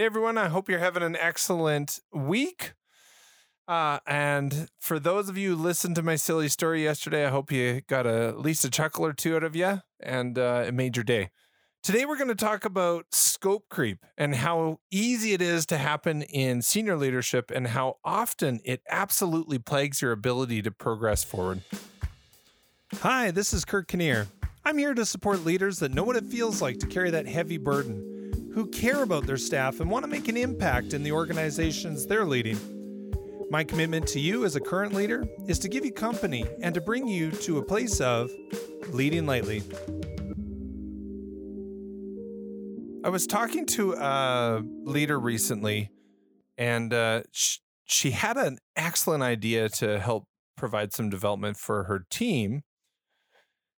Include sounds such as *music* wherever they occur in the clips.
Hey everyone, I hope you're having an excellent week. Uh, and for those of you who listened to my silly story yesterday, I hope you got a, at least a chuckle or two out of you and uh, it made your day. Today, we're going to talk about scope creep and how easy it is to happen in senior leadership and how often it absolutely plagues your ability to progress forward. Hi, this is Kurt Kinnear. I'm here to support leaders that know what it feels like to carry that heavy burden, who care about their staff and want to make an impact in the organizations they're leading. My commitment to you as a current leader is to give you company and to bring you to a place of leading lightly. I was talking to a leader recently, and uh, sh- she had an excellent idea to help provide some development for her team.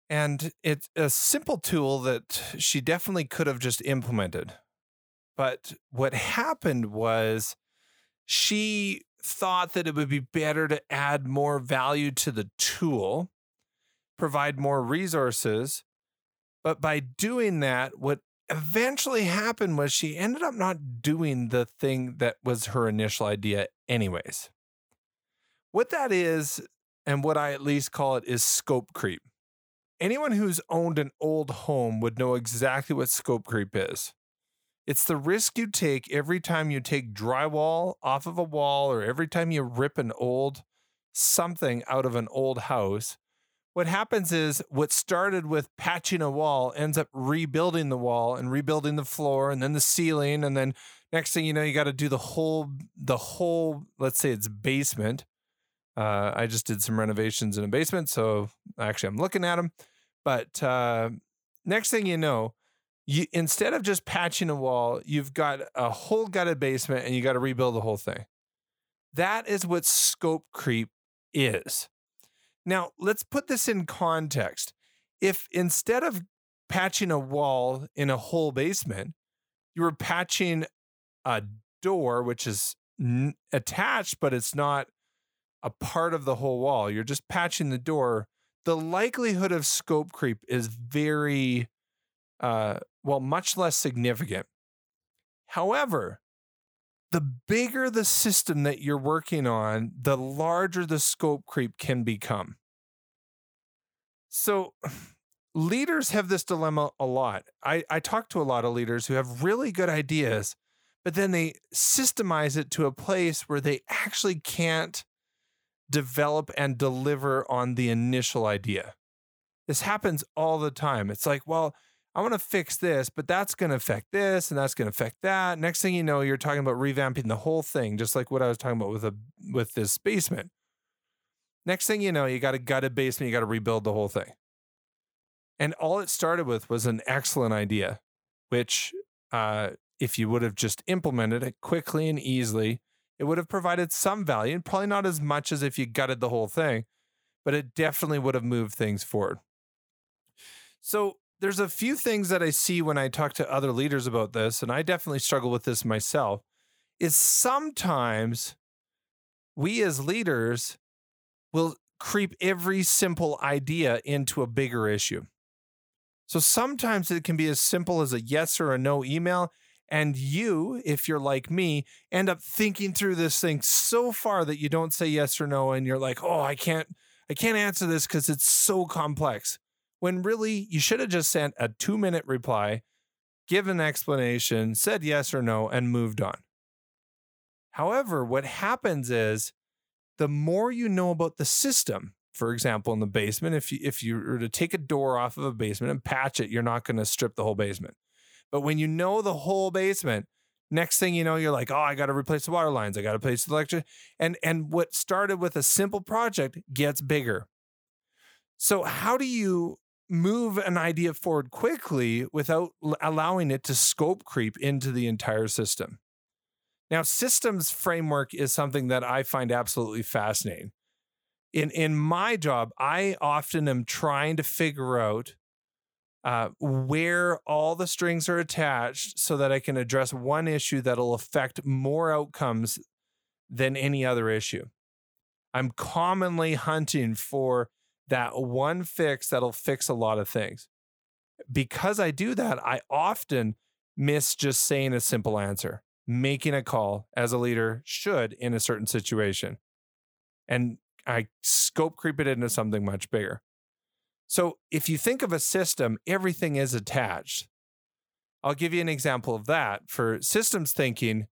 And it's a simple tool that she definitely could have just implemented. But what happened was she thought that it would be better to add more value to the tool, provide more resources. But by doing that, what eventually happened was she ended up not doing the thing that was her initial idea, anyways. What that is, and what I at least call it, is scope creep. Anyone who's owned an old home would know exactly what scope creep is. It's the risk you take every time you take drywall off of a wall or every time you rip an old something out of an old house. What happens is what started with patching a wall ends up rebuilding the wall and rebuilding the floor and then the ceiling and then next thing you know you got to do the whole the whole let's say it's basement. Uh, I just did some renovations in a basement, so actually I'm looking at them. But uh, next thing you know, you instead of just patching a wall, you've got a whole gutted basement and you got to rebuild the whole thing. That is what scope creep is. Now, let's put this in context. If instead of patching a wall in a whole basement, you were patching a door, which is n- attached, but it's not a part of the whole wall, you're just patching the door. The likelihood of scope creep is very uh, well, much less significant. However, the bigger the system that you're working on, the larger the scope creep can become. So, *sighs* leaders have this dilemma a lot. I, I talk to a lot of leaders who have really good ideas, but then they systemize it to a place where they actually can't develop and deliver on the initial idea. This happens all the time. It's like, well, I want to fix this, but that's going to affect this and that's going to affect that. Next thing you know, you're talking about revamping the whole thing, just like what I was talking about with a with this basement. Next thing you know, you got to gut a basement, you got to rebuild the whole thing. And all it started with was an excellent idea, which uh, if you would have just implemented it quickly and easily, it would have provided some value, and probably not as much as if you gutted the whole thing, but it definitely would have moved things forward. So there's a few things that I see when I talk to other leaders about this, and I definitely struggle with this myself, is sometimes we as leaders will creep every simple idea into a bigger issue. So sometimes it can be as simple as a yes or a no email. And you, if you're like me, end up thinking through this thing so far that you don't say yes or no. And you're like, oh, I can't, I can't answer this because it's so complex when really you should have just sent a two minute reply, given an explanation, said yes or no, and moved on. However, what happens is the more you know about the system, for example, in the basement, if you, if you were to take a door off of a basement and patch it, you're not going to strip the whole basement. But when you know the whole basement, next thing you know, you're like, oh, I got to replace the water lines. I got to replace the electric. And, and what started with a simple project gets bigger. So how do you move an idea forward quickly without allowing it to scope creep into the entire system. Now, systems framework is something that I find absolutely fascinating. In in my job, I often am trying to figure out uh, where all the strings are attached so that I can address one issue that'll affect more outcomes than any other issue. I'm commonly hunting for that one fix that'll fix a lot of things. Because I do that, I often miss just saying a simple answer, making a call as a leader should in a certain situation. And I scope creep it into something much bigger. So if you think of a system, everything is attached. I'll give you an example of that. For systems thinking,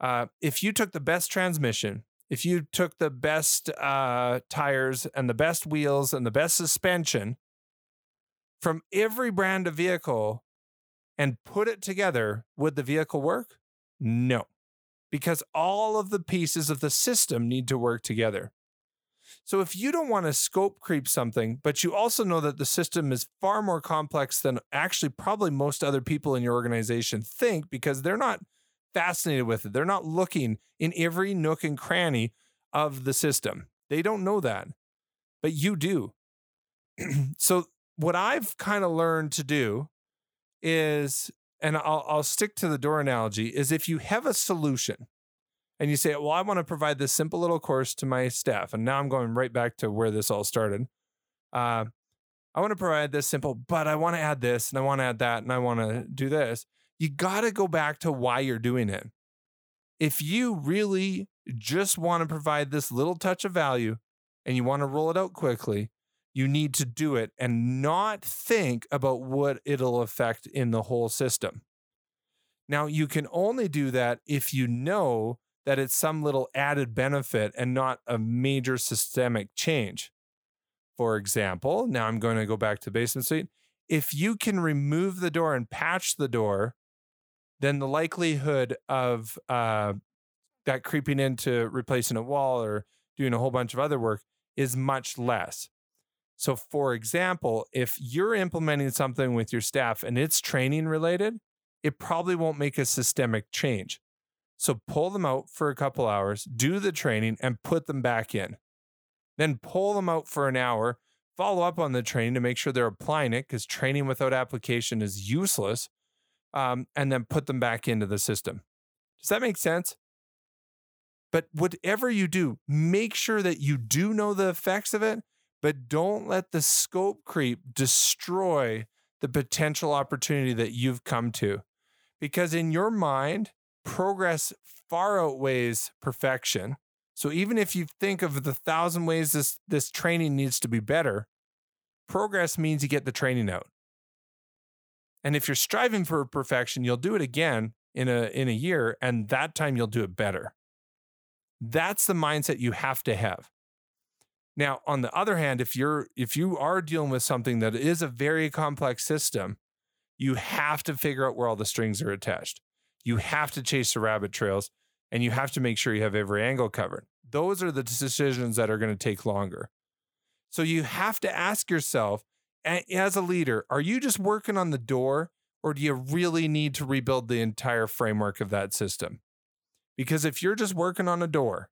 uh, if you took the best transmission, if you took the best uh, tires and the best wheels and the best suspension from every brand of vehicle and put it together, would the vehicle work? No, because all of the pieces of the system need to work together. So if you don't want to scope creep something, but you also know that the system is far more complex than actually probably most other people in your organization think because they're not fascinated with it. They're not looking in every nook and cranny of the system. They don't know that, but you do. *clears throat* so what I've kind of learned to do is, and I'll, I'll stick to the door analogy, is if you have a solution and you say, well, I want to provide this simple little course to my staff. And now I'm going right back to where this all started. Uh, I want to provide this simple, but I want to add this and I want to add that and I want to do this. You got to go back to why you're doing it. If you really just want to provide this little touch of value and you want to roll it out quickly, you need to do it and not think about what it'll affect in the whole system. Now, you can only do that if you know that it's some little added benefit and not a major systemic change. For example, now I'm going to go back to basement suite. If you can remove the door and patch the door, then the likelihood of uh, that creeping into replacing a wall or doing a whole bunch of other work is much less. So, for example, if you're implementing something with your staff and it's training related, it probably won't make a systemic change. So, pull them out for a couple hours, do the training, and put them back in. Then pull them out for an hour, follow up on the training to make sure they're applying it because training without application is useless, um, and then put them back into the system. Does that make sense? But whatever you do, make sure that you do know the effects of it but don't let the scope creep destroy the potential opportunity that you've come to. Because in your mind, progress far outweighs perfection. So even if you think of the thousand ways this, this training needs to be better, progress means you get the training out. And if you're striving for perfection, you'll do it again in a in a year and that time you'll do it better. That's the mindset you have to have. Now, on the other hand, if you're if you are dealing with something that is a very complex system, you have to figure out where all the strings are attached. You have to chase the rabbit trails and you have to make sure you have every angle covered. Those are the decisions that are going to take longer. So you have to ask yourself as a leader, are you just working on the door or do you really need to rebuild the entire framework of that system? Because if you're just working on a door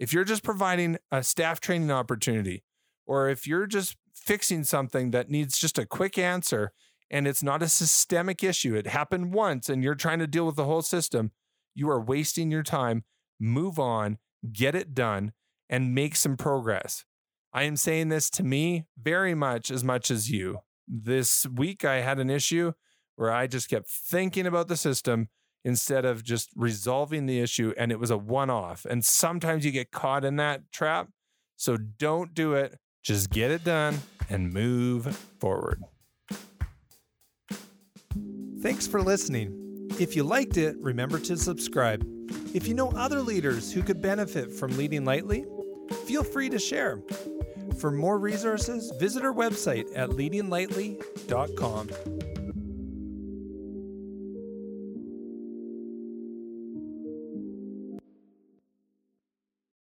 if you're just providing a staff training opportunity, or if you're just fixing something that needs just a quick answer and it's not a systemic issue, it happened once and you're trying to deal with the whole system, you are wasting your time. Move on, get it done, and make some progress. I am saying this to me very much as much as you. This week, I had an issue where I just kept thinking about the system instead of just resolving the issue and it was a one off. And sometimes you get caught in that trap. So don't do it. Just get it done and move forward. Thanks for listening. If you liked it, remember to subscribe. If you know other leaders who could benefit from leading lightly, feel free to share. For more resources, visit our website at leadinglightly.com.